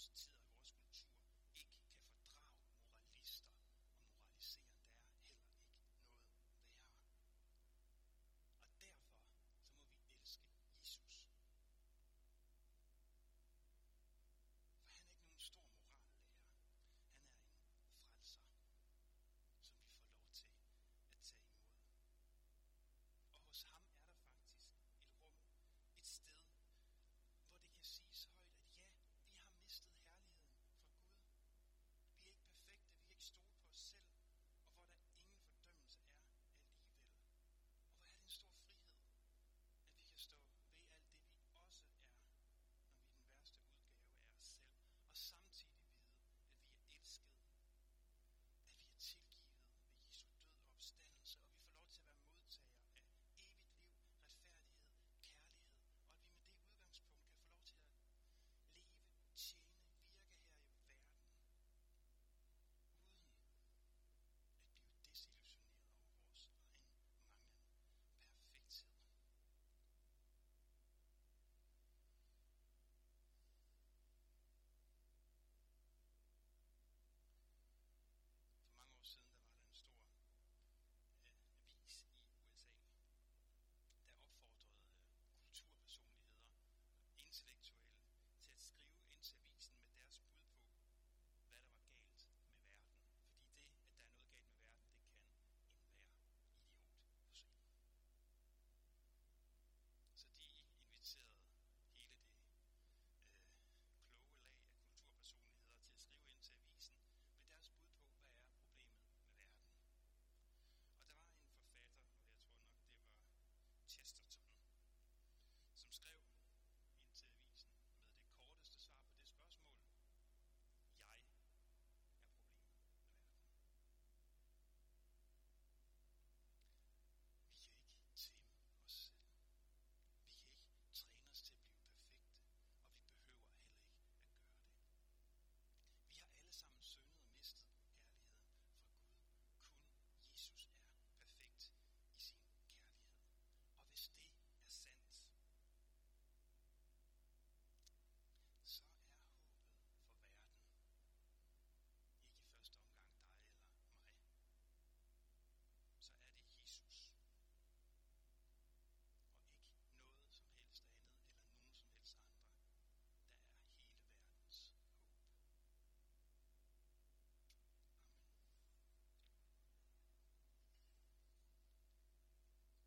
是吃了